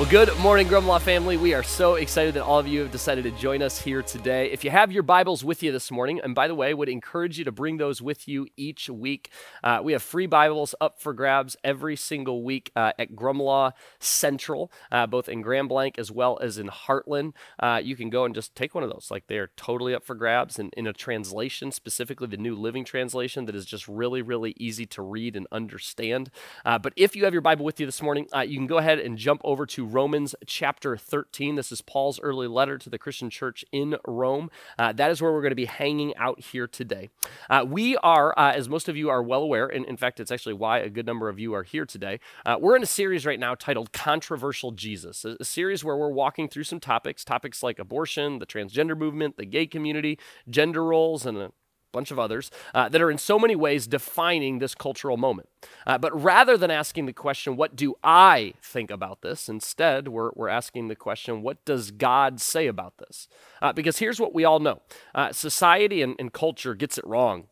Well, good morning, Grumlaw family. We are so excited that all of you have decided to join us here today. If you have your Bibles with you this morning, and by the way, would encourage you to bring those with you each week. Uh, we have free Bibles up for grabs every single week uh, at Grumlaw Central, uh, both in Grand Blanc as well as in Hartland. Uh, you can go and just take one of those. Like they are totally up for grabs, and in a translation, specifically the New Living Translation, that is just really, really easy to read and understand. Uh, but if you have your Bible with you this morning, uh, you can go ahead and jump over to Romans chapter 13. This is Paul's early letter to the Christian church in Rome. Uh, that is where we're going to be hanging out here today. Uh, we are, uh, as most of you are well aware, and in fact, it's actually why a good number of you are here today. Uh, we're in a series right now titled Controversial Jesus, a, a series where we're walking through some topics, topics like abortion, the transgender movement, the gay community, gender roles, and a bunch of others, uh, that are in so many ways defining this cultural moment. Uh, but rather than asking the question, what do I think about this? Instead, we're, we're asking the question, what does God say about this? Uh, because here's what we all know uh, society and, and, culture gets it wrong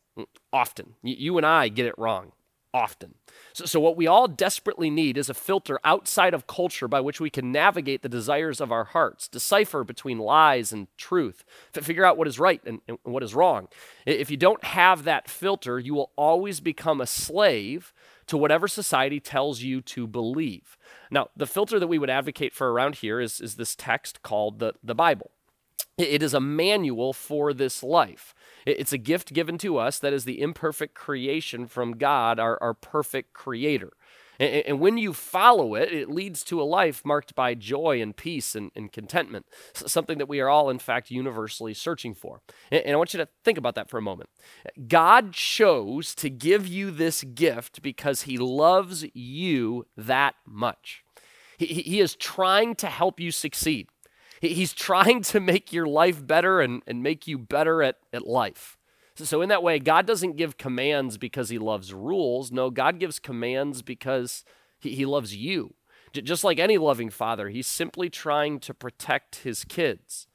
often. Y- you and I get it wrong often. So, so, what we all desperately need is a filter outside of culture by which we can navigate the desires of our hearts, decipher between lies and truth, figure out what is right and, and what is wrong. If you don't have that filter, you will always become a slave to whatever society tells you to believe. Now, the filter that we would advocate for around here is, is this text called the, the Bible. It is a manual for this life. It's a gift given to us that is the imperfect creation from God, our, our perfect creator. And, and, when you follow it, it leads to a life marked by joy and peace and, and contentment, something that we are all, in fact, universally searching for. And, and I want you to think about that for a moment. God chose to give you this gift because he loves you that much. He, he is trying to help you succeed. He's trying to make your life better and, and make you better at, at life. So, in that way, God doesn't give commands because he loves rules. No, God gives commands because he, he loves you. Just like any loving father, he's simply trying to protect his kids.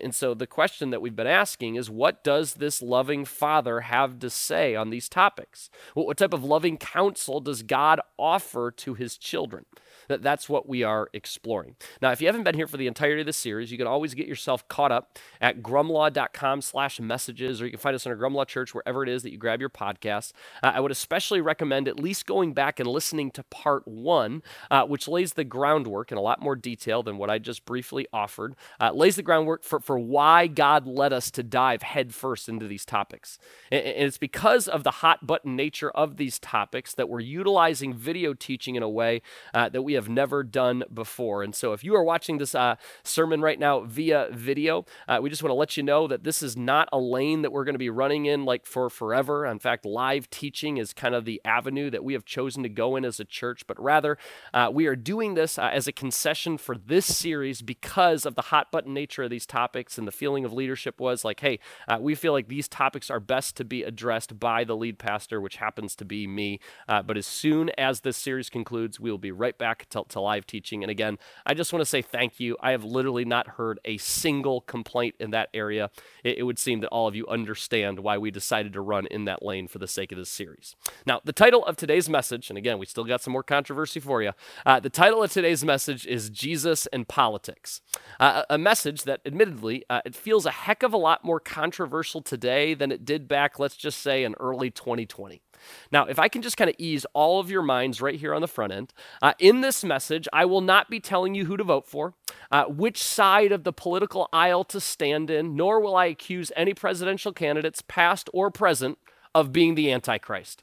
And so the question that we've been asking is what does this loving father have to say on these topics? What type of loving counsel does God offer to his children? That that's what we are exploring. Now, if you haven't been here for the entirety of the series, you can always get yourself caught up at grumlaw.com slash messages, or you can find us on our Grumlaw Church, wherever it is that you grab your podcast. Uh, I would especially recommend at least going back and listening to part one, uh, which lays the groundwork in a lot more detail than what I just briefly offered, uh, lays the groundwork for, for why God led us to dive headfirst into these topics. And, and it's because of the hot button nature of these topics that we're utilizing video teaching in a way uh, that we we have never done before. And so, if you are watching this uh, sermon right now via video, uh, we just want to let you know that this is not a lane that we're going to be running in like for forever. In fact, live teaching is kind of the avenue that we have chosen to go in as a church, but rather, uh, we are doing this uh, as a concession for this series because of the hot button nature of these topics. And the feeling of leadership was like, hey, uh, we feel like these topics are best to be addressed by the lead pastor, which happens to be me. Uh, but as soon as this series concludes, we will be right back to, to live teaching. And again, I just want to say thank you. I have literally not heard a single complaint in that area. It, it would seem that all of you understand why we decided to run in that lane for the sake of this series. Now, the title of today's message, and again, we still got some more controversy for you. Uh, the title of today's message is Jesus and Politics. Uh, a message that, admittedly, uh, it feels a heck of a lot more controversial today than it did back, let's just say, in early 2020. Now, if I can just kind of ease all of your minds right here on the front end, uh, in this message, I will not be telling you who to vote for, uh, which side of the political aisle to stand in, nor will I accuse any presidential candidates, past or present, of being the Antichrist.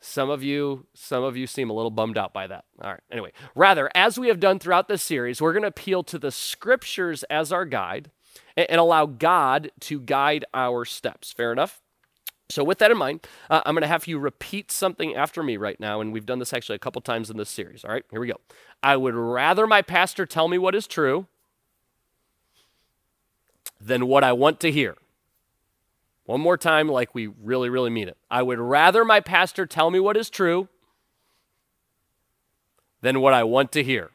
Some of you, some of you seem a little bummed out by that. All right. Anyway, rather, as we have done throughout this series, we're going to appeal to the scriptures as our guide and, and allow God to guide our steps. Fair enough? So, with that in mind, uh, I'm going to have you repeat something after me right now. And we've done this actually a couple times in this series. All right, here we go. I would rather my pastor tell me what is true than what I want to hear. One more time, like we really, really mean it. I would rather my pastor tell me what is true than what I want to hear.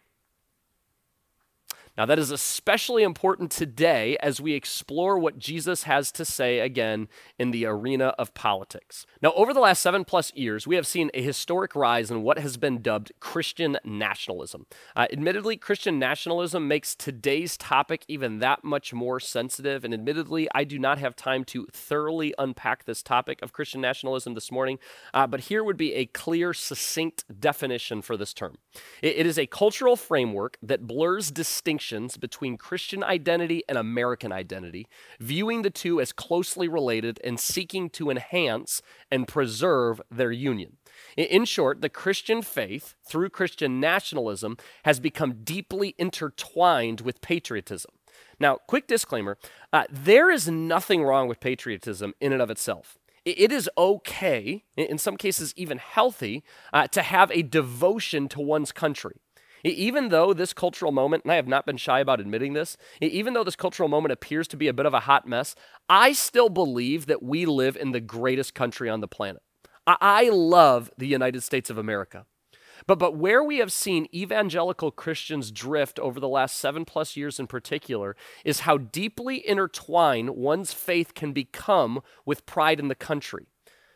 Now, that is especially important today as we explore what Jesus has to say again in the arena of politics. Now, over the last seven plus years, we have seen a historic rise in what has been dubbed Christian nationalism. Uh, admittedly, Christian nationalism makes today's topic even that much more sensitive, and admittedly, I do not have time to thoroughly unpack this topic of Christian nationalism this morning, uh, but here would be a clear, succinct definition for this term. it, it is a cultural framework that blurs distinction between Christian identity and American identity, viewing the two as closely related and seeking to enhance and preserve their union. In short, the Christian faith, through Christian nationalism, has become deeply intertwined with patriotism. Now, quick disclaimer uh, there is nothing wrong with patriotism in and of itself it is okay, in some cases even healthy, uh, to have a devotion to one's country. Even though this cultural moment, and I have not been shy about admitting this, even though this cultural moment appears to be a bit of a hot mess, I still believe that we live in the greatest country on the planet. I love the United States of America. But, but where we have seen evangelical Christians drift over the last seven plus years in particular is how deeply intertwined one's faith can become with pride in the country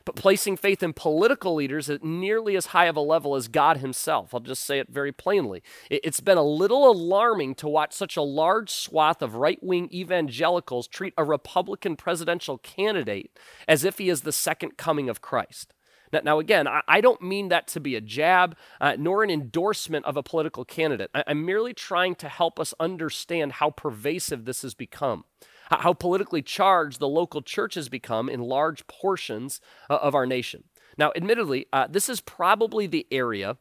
but placing faith in political leaders at nearly as high of a level as God Himself. I'll just say it very plainly. It's been a little alarming to watch such a large swath of right wing evangelicals treat a Republican presidential candidate as if he is the second coming of Christ. Now, again, I don't mean that to be a jab, uh, nor an endorsement of a political candidate. I'm merely trying to help us understand how pervasive this has become how politically charged the local church has become in large portions uh, of our nation. Now, admittedly, uh, this is probably the area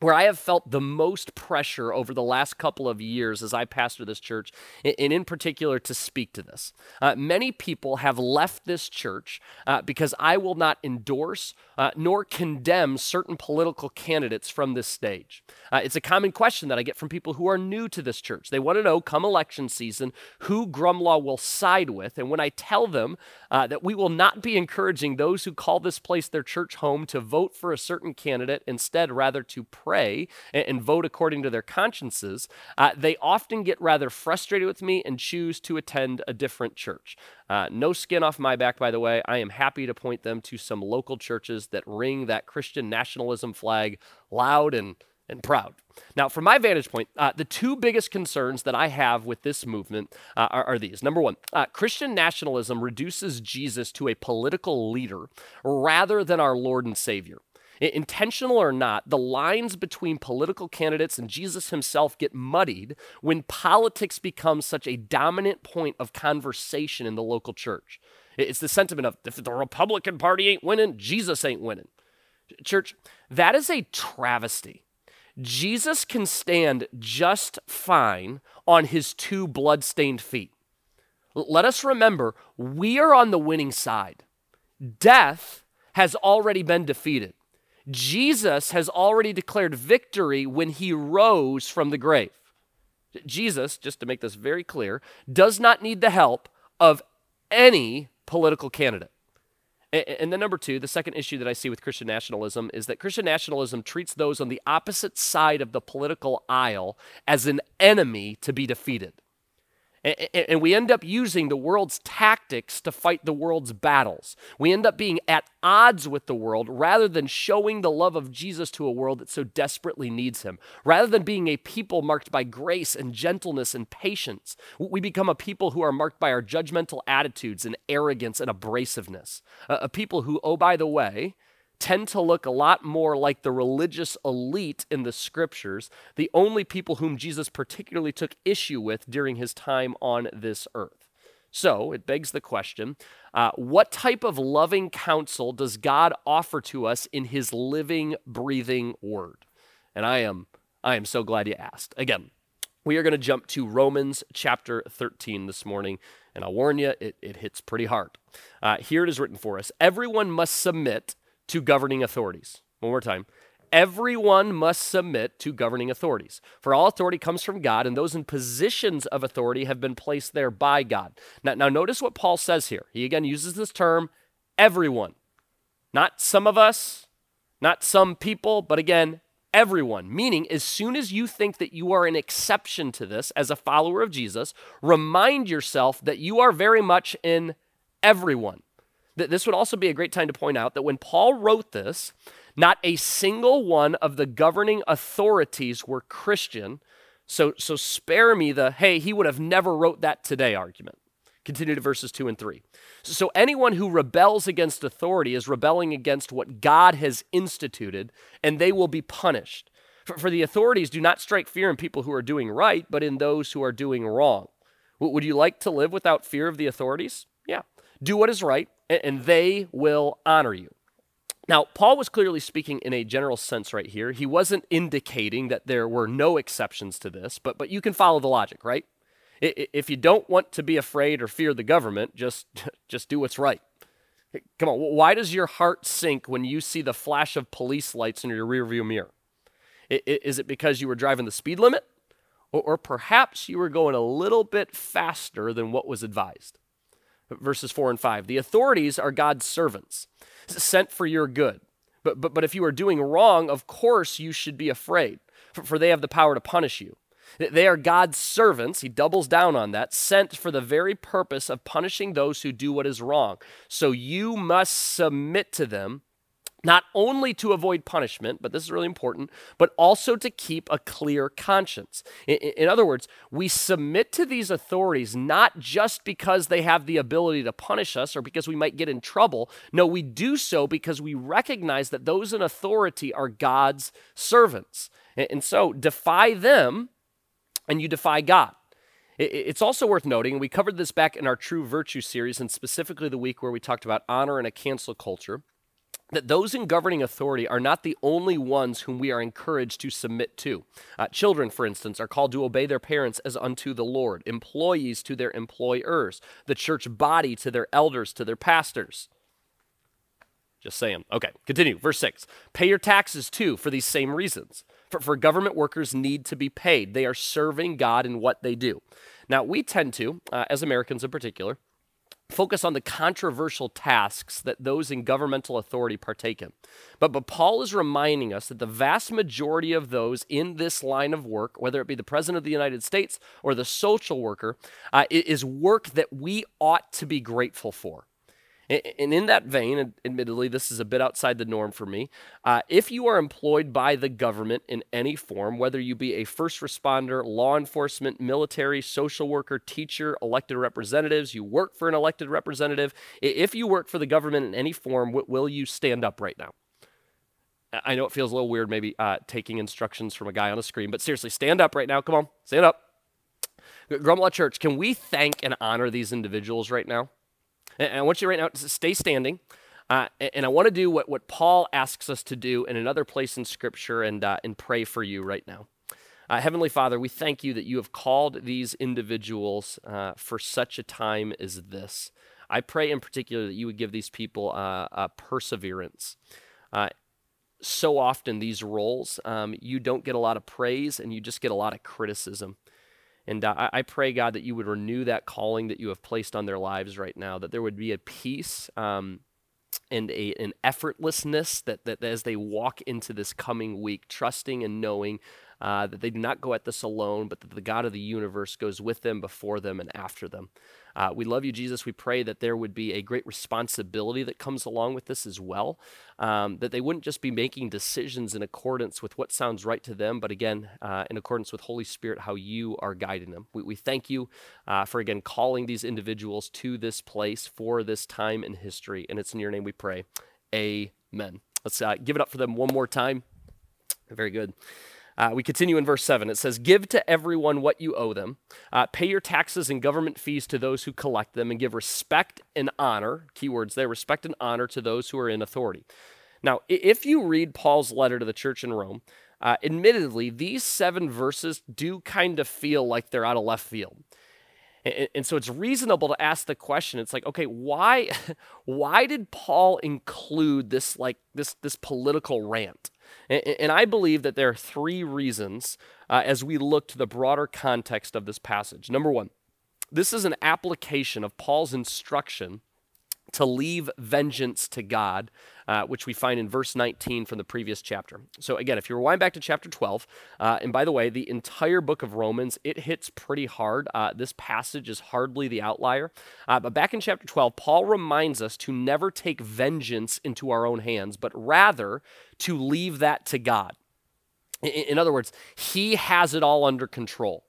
where I have felt the most pressure over the last couple of years as I pastor this church, and in particular to speak to this. Uh, many people have left this church uh, because I will not endorse uh, nor condemn certain political candidates from this stage. Uh, it's a common question that I get from people who are new to this church. They want to know, come election season, who Grumlaw will side with. And when I tell them uh, that we will not be encouraging those who call this place their church home to vote for a certain candidate, instead, rather to pray and, and vote according to their consciences, uh, they often get rather frustrated with me and choose to attend a different church. Uh, no skin off my back, by the way. I am happy to point them to some local churches that ring that Christian nationalism flag loud and and proud. Now, from my vantage point, uh, the two biggest concerns that I have with this movement uh, are, are, these. Number one, uh, Christian nationalism reduces Jesus to a political leader rather than our Lord and Savior. Intentional or not, the lines between political candidates and Jesus himself get muddied when politics becomes such a dominant point of conversation in the local church. It's the sentiment of if the Republican Party ain't winning, Jesus ain't winning. Church, that is a travesty. Jesus can stand just fine on his two bloodstained feet. Let us remember, we are on the winning side. Death has already been defeated. Jesus has already declared victory when he rose from the grave. Jesus, just to make this very clear, does not need the help of any political candidate. And then, number two, the second issue that I see with Christian nationalism is that Christian nationalism treats those on the opposite side of the political aisle as an enemy to be defeated. And we end up using the world's tactics to fight the world's battles. We end up being at odds with the world rather than showing the love of Jesus to a world that so desperately needs him. Rather than being a people marked by grace and gentleness and patience, we become a people who are marked by our judgmental attitudes and arrogance and abrasiveness. A people who, oh, by the way, tend to look a lot more like the religious elite in the scriptures, the only people whom Jesus particularly took issue with during his time on this earth. So it begs the question uh, what type of loving counsel does God offer to us in his living, breathing word? And I am, I am so glad you asked. Again, we are going to jump to Romans chapter 13 this morning, and I'll warn you, it, it hits pretty hard. Uh, here it is written for us Everyone must submit to governing authorities. One more time. everyone must submit to governing authorities. For all authority comes from God, and those in positions of authority have been placed there by God. Now, now notice what Paul says here. He again uses this term, everyone. Not some of us, not some people, but again, everyone. Meaning, as soon as you think that you are an exception to this as a follower of Jesus, remind yourself that you are very much in everyone. This would also be a great time to point out that when Paul wrote this, not a single one of the governing authorities were Christian. So, so spare me the, hey, he would have never wrote that today argument. Continue to verses 2 and 3. So, anyone who rebels against authority is rebelling against what God has instituted, and they will be punished. For, for the authorities do not strike fear in people who are doing right, but in those who are doing wrong. Would you like to live without fear of the authorities? Yeah. Do what is right, and, they will honor you. Now, Paul was clearly speaking in a general sense right here. He wasn't indicating that there were no exceptions to this, but, but you can follow the logic, right? If you don't want to be afraid or fear the government, just, just do what's right. Come on, why does your heart sink when you see the flash of police lights in your rearview mirror? Is it because you were driving the speed limit? Or perhaps you were going a little bit faster than what was advised? Verses 4 and 5. The authorities are God's servants sent for your good. But, but, but if you are doing wrong, of course you should be afraid, for, for they have the power to punish you. They are God's servants, he doubles down on that, sent for the very purpose of punishing those who do what is wrong. So you must submit to them not only to avoid punishment, but this is really important, but also to keep a clear conscience. In, in, other words, we submit to these authorities not just because they have the ability to punish us or because we might get in trouble. No, we do so because we recognize that those in authority are God's servants. And, and so defy them and you defy God. It's also worth noting, and we covered this back in our True Virtue series, and specifically the week where we talked about honor and a cancel culture that those in governing authority are not the only ones whom we are encouraged to submit to. Uh, children, for instance, are called to obey their parents as unto the Lord, employees to their employers, the church body to their elders, to their pastors. Just saying. Okay, continue. Verse 6. Pay your taxes too for these same reasons. For, for government workers need to be paid. They are serving God in what they do. Now, we tend to, uh, as Americans in particular, focus on the controversial tasks that those in governmental authority partake in. But, but Paul is reminding us that the vast majority of those in this line of work, whether it be the President of the United States or the social worker, uh, is work that we ought to be grateful for. And in that vein, admittedly, this is a bit outside the norm for me. Uh, if you are employed by the government in any form, whether you be a first responder, law enforcement, military, social worker, teacher, elected representatives, you work for an elected representative, if you work for the government in any form, will you stand up right now? I know it feels a little weird, maybe uh, taking instructions from a guy on a screen, but seriously, stand up right now. Come on, stand up. Grumlaw Church, can we thank and honor these individuals right now? And I want you right now to stay standing. Uh, and I want to do what, what Paul asks us to do in another place in Scripture and, uh, and pray for you right now. Uh, Heavenly Father, we thank you that you have called these individuals uh, for such a time as this. I pray in particular that you would give these people uh, perseverance. Uh, so often, these roles, um, you don't get a lot of praise and you just get a lot of criticism. And uh, I, pray, God, that you would renew that calling that you have placed on their lives right now, that there would be a peace um, and a, an effortlessness that, that as they walk into this coming week, trusting and knowing uh, that they do not go at this alone, but that the God of the universe goes with them, before them, and after them. Uh, we love you, Jesus. We pray that there would be a great responsibility that comes along with this as well. Um, that they wouldn't just be making decisions in accordance with what sounds right to them, but again, uh, in accordance with Holy Spirit, how you are guiding them. We, we thank you uh, for again calling these individuals to this place for this time in history. And it's in your name we pray. Amen. Let's uh, give it up for them one more time. Very good. Uh, we continue in verse 7. It says, Give to everyone what you owe them. Uh, pay your taxes and government fees to those who collect them, and give respect and honor, keywords there, respect and honor to those who are in authority. Now, if you read Paul's letter to the church in Rome, uh, admittedly, these seven verses do kind of feel like they're out of left field. And, and so it's reasonable to ask the question. It's like, okay, why, why did Paul include this like this this political rant? And, and I believe that there are three reasons uh, as we look to the broader context of this passage. Number one, this is an application of Paul's instruction to leave vengeance to God, uh, which we find in verse 19 from the previous chapter. So again, if you rewind back to chapter 12, uh, and by the way, the entire book of Romans, it hits pretty hard. Uh, this passage is hardly the outlier. Uh, but back in chapter 12, Paul reminds us to never take vengeance into our own hands, but rather to leave that to God. in, in other words, he has it all under control.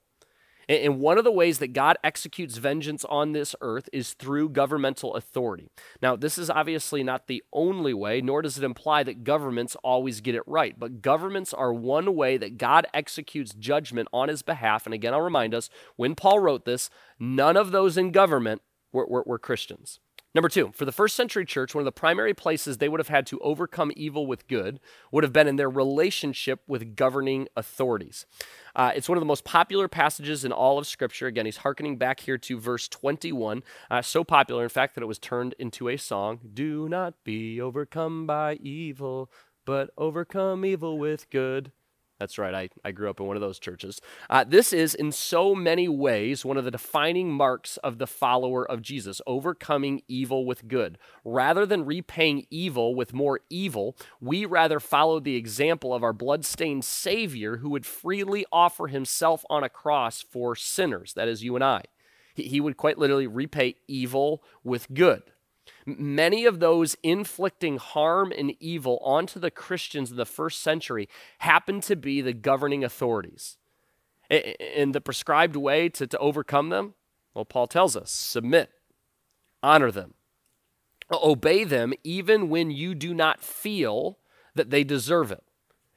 And one of the ways that God executes vengeance on this earth is through governmental authority. Now, this is obviously not the only way, nor does it imply that governments always get it right. But governments are one way that God executes judgment on his behalf. And again, I'll remind us when Paul wrote this, none of those in government were, were, were Christians. Number two, for the first century church, one of the primary places they would have had to overcome evil with good would have been in their relationship with governing authorities. Uh, it's one of the most popular passages in all of Scripture. Again, he's hearkening back here to verse 21. Uh, so popular, in fact, that it was turned into a song Do not be overcome by evil, but overcome evil with good. That's right, I, I grew up in one of those churches. Uh, this is, in so many ways, one of the defining marks of the follower of Jesus overcoming evil with good. Rather than repaying evil with more evil, we rather follow the example of our bloodstained Savior who would freely offer himself on a cross for sinners, that is, you and I. He, he would quite literally repay evil with good. Many of those inflicting harm and evil onto the Christians of the first century happened to be the governing authorities. In the prescribed way to, to overcome them, well, Paul tells us submit, honor them, obey them even when you do not feel that they deserve it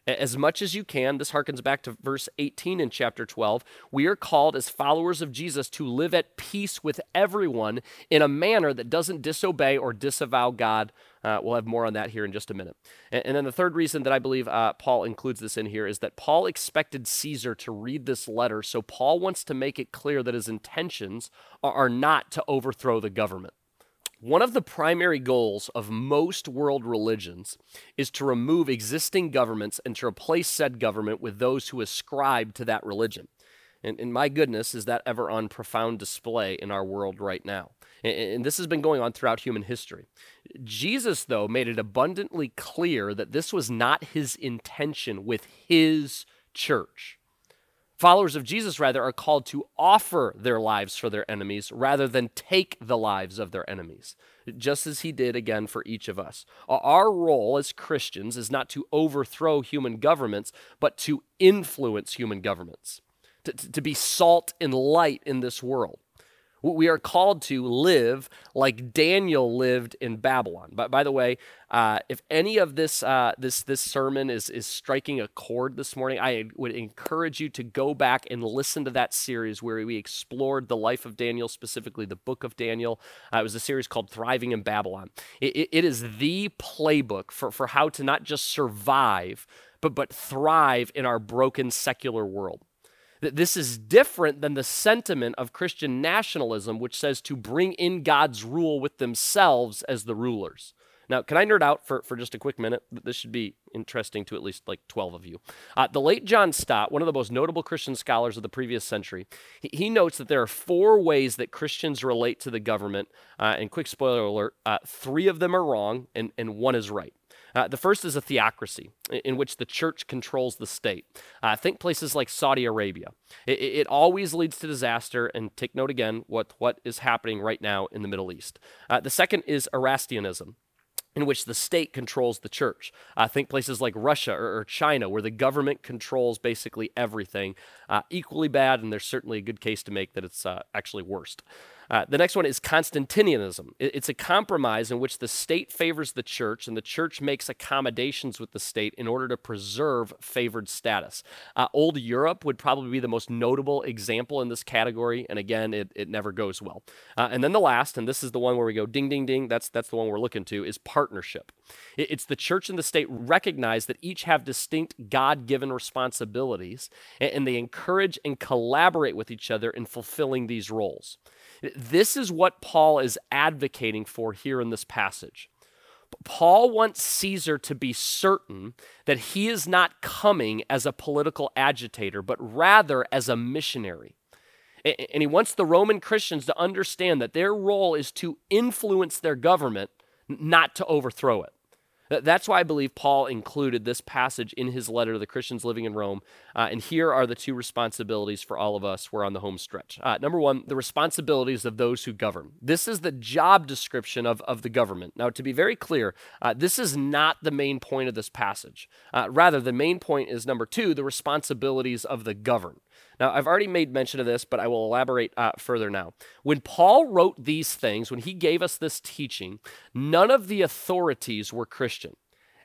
as much as you can. This harkens back to verse 18 in chapter 12. We are called as followers of Jesus to live at peace with everyone in a manner that doesn't disobey or disavow God. Uh, we'll have more on that here in just a minute. And, and then the third reason that I believe uh, Paul includes this in here is that Paul expected Caesar to read this letter, so Paul wants to make it clear that his intentions are, are not to overthrow the government. One of the primary goals of most world religions is to remove existing governments and to replace said government with those who ascribe to that religion. And, and my goodness, is that ever on profound display in our world right now? And, and this has been going on throughout human history. Jesus, though, made it abundantly clear that this was not his intention with his church. Followers of Jesus, rather, are called to offer their lives for their enemies rather than take the lives of their enemies, just as he did again for each of us. Our role as Christians is not to overthrow human governments, but to influence human governments, to, to be salt and light in this world. We are called to live like Daniel lived in Babylon. But by the way, uh, if any of this uh, this this sermon is is striking a chord this morning, I would encourage you to go back and listen to that series where we explored the life of Daniel, specifically the book of Daniel. Uh, it was a series called "Thriving in Babylon." it, it is the playbook for for how to not just survive, but but thrive in our broken secular world that this is different than the sentiment of Christian nationalism, which says to bring in God's rule with themselves as the rulers. Now, can I nerd out for, for just a quick minute? This should be interesting to at least like 12 of you. Uh, the late John Stott, one of the most notable Christian scholars of the previous century, he, he notes that there are four ways that Christians relate to the government. Uh, and quick spoiler alert uh, three of them are wrong, and, and one is right. Uh, the first is a theocracy, in which the church controls the state. Uh, think places like Saudi Arabia. It, it, always leads to disaster, and take note again what, what is happening right now in the Middle East. Uh, the second is Erastianism in which the state controls the church. Uh, think places like Russia or, or, China, where the government controls basically everything. Uh, equally bad, and there's certainly a good case to make that it's uh, actually worst. Uh, the next one is Constantinianism. It's a compromise in which the state favors the church and the church makes accommodations with the state in order to preserve favored status. Uh, old Europe would probably be the most notable example in this category, and again, it, it never goes well. Uh, and then the last, and this is the one where we go ding, ding, ding, that's, that's the one we're looking to, is partnership. It's the church and the state recognize that each have distinct God given responsibilities, and they encourage and collaborate with each other in fulfilling these roles. This is what Paul is advocating for here in this passage. Paul wants Caesar to be certain that he is not coming as a political agitator, but rather as a missionary. And he wants the Roman Christians to understand that their role is to influence their government, not to overthrow it. That's why I believe Paul included this passage in his letter to the Christians living in Rome. Uh, and here are the two responsibilities for all of us. We're on the home stretch. Uh, number one, the responsibilities of those who govern. This is the job description of, of the government. Now, to be very clear, uh, this is not the main point of this passage. Uh, rather, the main point is number two, the responsibilities of the governed. Now, I've already made mention of this, but I will elaborate uh, further now. When Paul wrote these things, when he gave us this teaching, none of the authorities were Christian.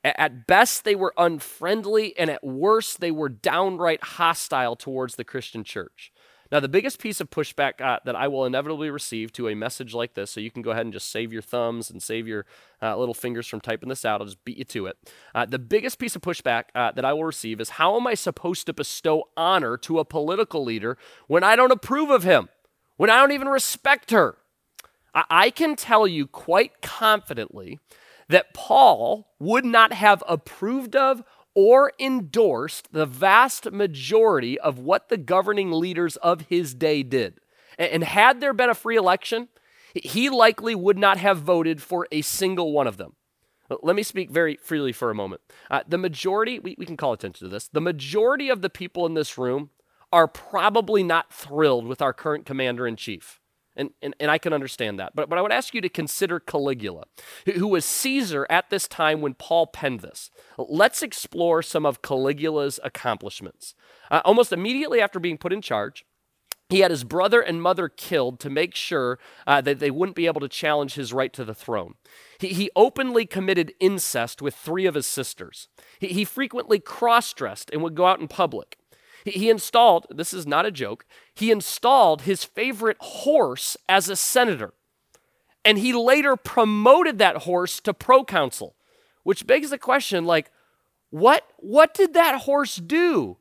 At best, they were unfriendly, and at worst, they were downright hostile towards the Christian church. Now, the biggest piece of pushback uh, that I will inevitably receive to a message like this, so you can go ahead and just save your thumbs and save your uh, little fingers from typing this out, I'll just beat you to it. Uh, the biggest piece of pushback uh, that I will receive is how am I supposed to bestow honor to a political leader when I don't approve of him, when I don't even respect her? I, I can tell you quite confidently that Paul would not have approved of or endorsed the vast majority of what the governing leaders of his day did. And had there been a free election, he likely would not have voted for a single one of them. Let me speak very freely for a moment. Uh, the majority, we, we can call attention to this, the majority of the people in this room are probably not thrilled with our current commander in chief. And, and, and I can understand that. But, but I would ask you to consider Caligula, who was Caesar at this time when Paul penned this. Let's explore some of Caligula's accomplishments. Uh, almost immediately after being put in charge, he had his brother and mother killed to make sure uh, that they wouldn't be able to challenge his right to the throne. He, he openly committed incest with three of his sisters. He, he frequently cross dressed and would go out in public. He installed, this is not a joke, he installed his favorite horse as a senator. And he later promoted that horse to proconsul, which begs the question like, what, what did that horse do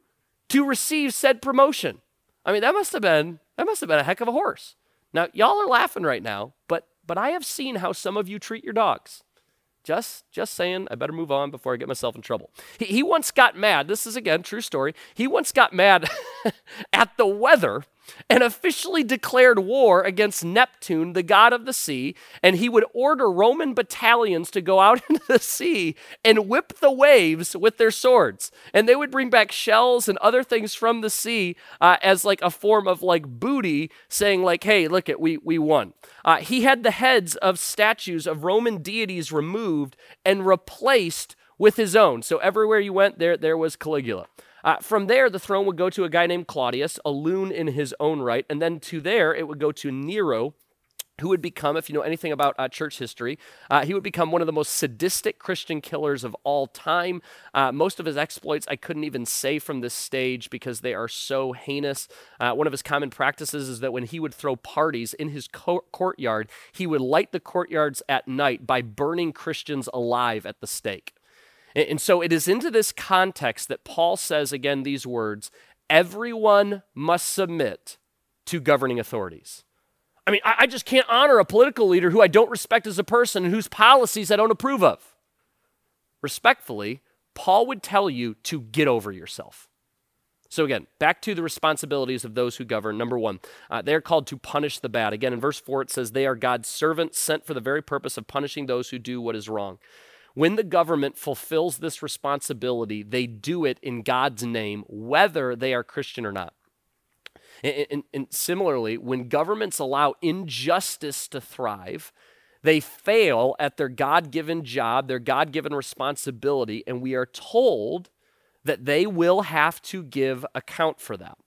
to receive said promotion? I mean, that must have been that must have been a heck of a horse. Now, y'all are laughing right now, but but I have seen how some of you treat your dogs. Just, just saying, I better move on before I get myself in trouble. He, he once got mad. This is again true story. He once got mad at the weather and officially declared war against Neptune, the god of the sea, and he would order Roman battalions to go out into the sea and whip the waves with their swords. And they would bring back shells and other things from the sea uh, as like a form of like booty, saying like, "Hey, look at we we won." Uh, he had the heads of statues of Roman deities removed and replaced with his own. So everywhere you went, there there was Caligula. Uh, from there, the throne would go to a guy named Claudius, a loon in his own right. And then to there, it would go to Nero, who would become, if you know anything about uh, church history, uh, he would become one of the most sadistic Christian killers of all time. Uh, most of his exploits I couldn't even say from this stage because they are so heinous. Uh, one of his common practices is that when he would throw parties in his co- courtyard, he would light the courtyards at night by burning Christians alive at the stake. And so it is into this context that Paul says again these words everyone must submit to governing authorities. I mean, I just can't honor a political leader who I don't respect as a person and whose policies I don't approve of. Respectfully, Paul would tell you to get over yourself. So, again, back to the responsibilities of those who govern. Number one, uh, they are called to punish the bad. Again, in verse 4, it says, They are God's servants sent for the very purpose of punishing those who do what is wrong. When the government fulfills this responsibility, they do it in God's name, whether they are Christian or not. And, and, and, similarly, when governments allow injustice to thrive, they fail at their God given job, their God given responsibility, and we are told that they will have to give account for that.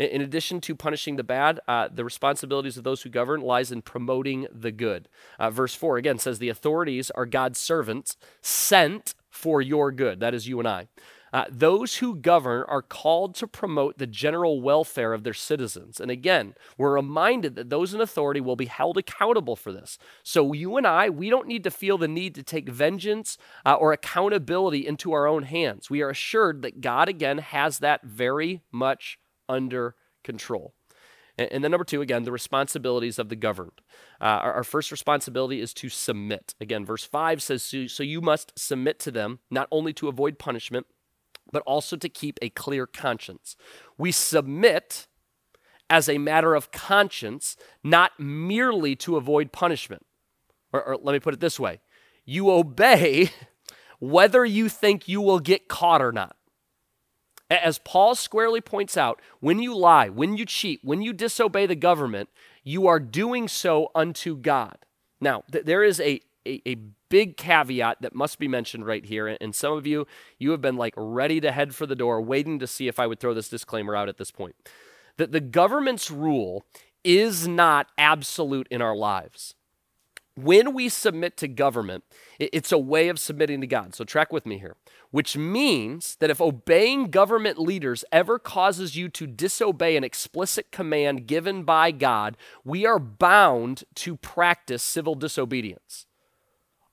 In addition to punishing the bad, uh, the responsibilities of those who govern lies in promoting the good. Uh, verse 4 again says, The authorities are God's servants sent for your good. That is you and I. Uh, those who govern are called to promote the general welfare of their citizens. And again, we're reminded that those in authority will be held accountable for this. So you and I, we don't need to feel the need to take vengeance uh, or accountability into our own hands. We are assured that God, again, has that very much under control. And then number two, again, the responsibilities of the governed. Uh, our, our, first responsibility is to submit. Again, verse 5 says, so, so you must submit to them, not only to avoid punishment, but also to keep a clear conscience. We submit as a matter of conscience, not merely to avoid punishment. Or, or, let me put it this way you obey whether you think you will get caught or not. As Paul squarely points out, when you lie, when you cheat, when you disobey the government, you are doing so unto God. Now, th- there is a, a, a, big caveat that must be mentioned right here. And some of you, you have been like ready to head for the door, waiting to see if I would throw this disclaimer out at this point. That the government's rule is not absolute in our lives. When we submit to government, it's a way of submitting to God. So, track with me here, which means that if obeying government leaders ever causes you to disobey an explicit command given by God, we are bound to practice civil disobedience.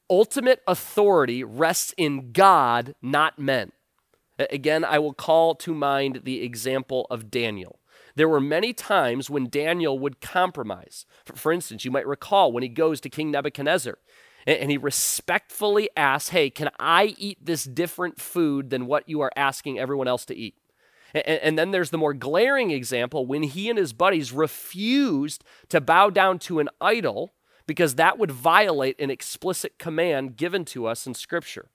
Ultimate authority rests in God, not men. Again, I will call to mind the example of Daniel. There were many times when Daniel would compromise. For, instance, you might recall when he goes to King Nebuchadnezzar and, he respectfully asks, Hey, can I eat this different food than what you are asking everyone else to eat? And, then there's the more glaring example when he and his buddies refused to bow down to an idol because that would violate an explicit command given to us in Scripture.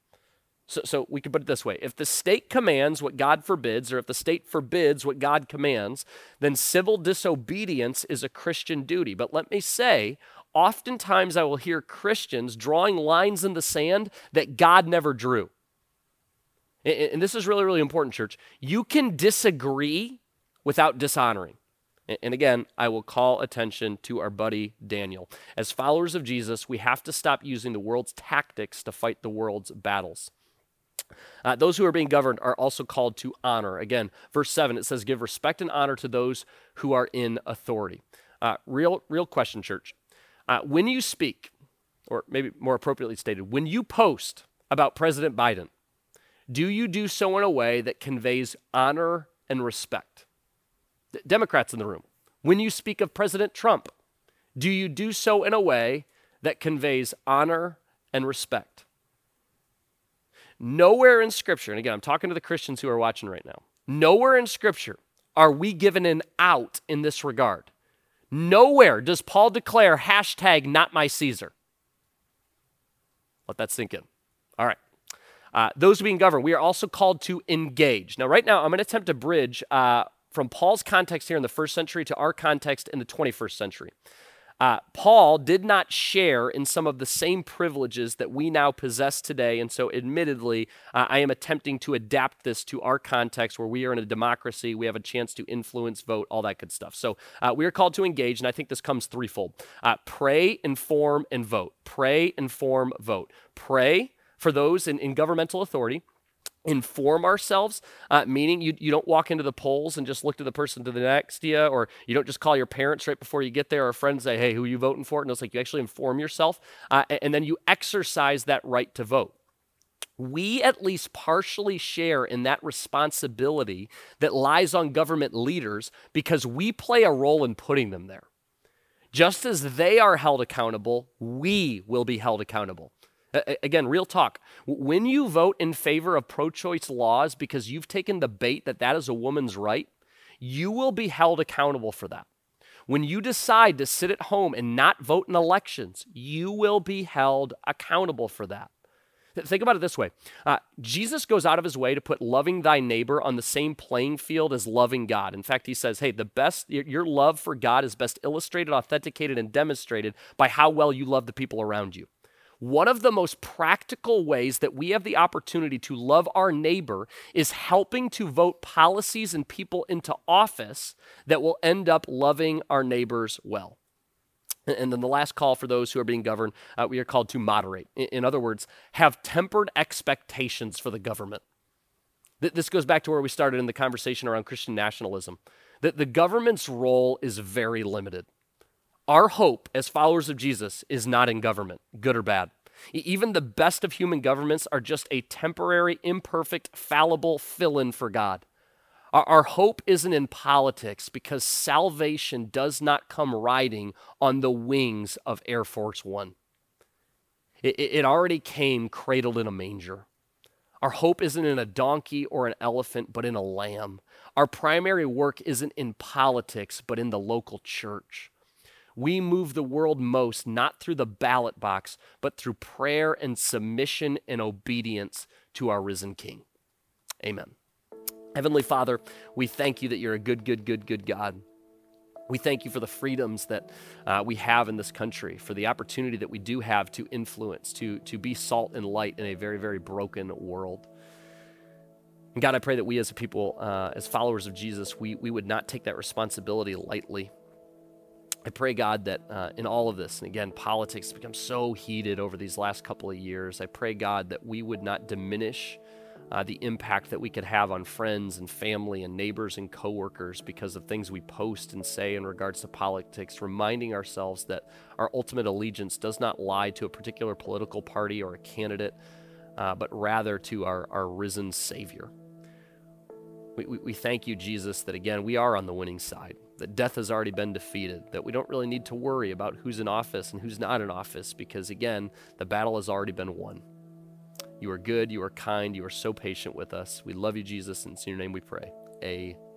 So, so we could put it this way if the state commands what God forbids, or if the state forbids what God commands, then civil disobedience is a Christian duty. But let me say, oftentimes I will hear Christians drawing lines in the sand that God never drew. And, and this is really, really important, church. You can disagree without dishonoring. And again, I will call attention to our buddy Daniel. As followers of Jesus, we have to stop using the world's tactics to fight the world's battles. Uh, those who are being governed are also called to honor. Again, verse 7, it says, Give respect and honor to those who are in authority. Uh, real, real question, church. Uh, when you speak, or maybe more appropriately stated, when you post about President Biden, do you do so in a way that conveys honor and respect? D- Democrats in the room, when you speak of President Trump, do you do so in a way that conveys honor and respect? Nowhere in Scripture, and again, I'm talking to the Christians who are watching right now, nowhere in Scripture are we given an out in this regard. Nowhere does Paul declare hashtag not my Caesar. Let that sink in. All right. Uh, those being governed, we are also called to engage. Now, right now, I'm going to attempt to bridge uh, from Paul's context here in the first century to our context in the 21st century. Uh, Paul did not share in some of the same privileges that we now possess today. And so, admittedly, uh, I am attempting to adapt this to our context where we are in a democracy. We have a chance to influence, vote, all that good stuff. So, uh, we are called to engage. And I think this comes threefold uh, pray, inform, and vote. Pray, inform, vote. Pray for those in, in governmental authority inform ourselves, uh, meaning you, you don't walk into the polls and just look to the person to the next to you, or you don't just call your parents right before you get there, or friends say, hey, who are you voting for? And it's like you actually inform yourself, uh, and then you exercise that right to vote. We at least partially share in that responsibility that lies on government leaders because we play a role in putting them there. Just as they are held accountable, we will be held accountable. Again, real talk. When you vote in favor of pro choice laws because you've taken the bait that that is a woman's right, you will be held accountable for that. When you decide to sit at home and not vote in elections, you will be held accountable for that. Think about it this way uh, Jesus goes out of his way to put loving thy neighbor on the same playing field as loving God. In fact, he says, hey, the best, your love for God is best illustrated, authenticated, and demonstrated by how well you love the people around you. One of the most practical ways that we have the opportunity to love our neighbor is helping to vote policies and people into office that will end up loving our neighbors well. And then the last call for those who are being governed, uh, we are called to moderate. In other words, have tempered expectations for the government. This goes back to where we started in the conversation around Christian nationalism. That the government's role is very limited. Our hope as followers of Jesus is not in government, good or bad. Even the best of human governments are just a temporary, imperfect, fallible fill in for God. Our, hope isn't in politics because salvation does not come riding on the wings of Air Force One. It, it already came cradled in a manger. Our hope isn't in a donkey or an elephant, but in a lamb. Our primary work isn't in politics, but in the local church. We move the world most not through the ballot box, but through prayer and submission and obedience to our risen King. Amen. Heavenly Father, we thank you that you're a good, good, good, good God. We thank you for the freedoms that uh, we have in this country, for the opportunity that we do have to influence, to, to be salt and light in a very, very broken world. And God, I pray that we as a people, uh, as followers of Jesus, we, we would not take that responsibility lightly. I pray, God, that uh, in all of this, and again, politics has become so heated over these last couple of years. I pray, God, that we would not diminish uh, the impact that we could have on friends and family and neighbors and coworkers because of things we post and say in regards to politics, reminding ourselves that our ultimate allegiance does not lie to a particular political party or a candidate, uh, but rather to our, our risen Savior. We, we, we thank you, Jesus, that again, we are on the winning side, that death has already been defeated, that we don't really need to worry about who's in office and who's not in office because, again, the battle has already been won. You are good. You are kind. You are so patient with us. We love you, Jesus. And in your name we pray. Amen.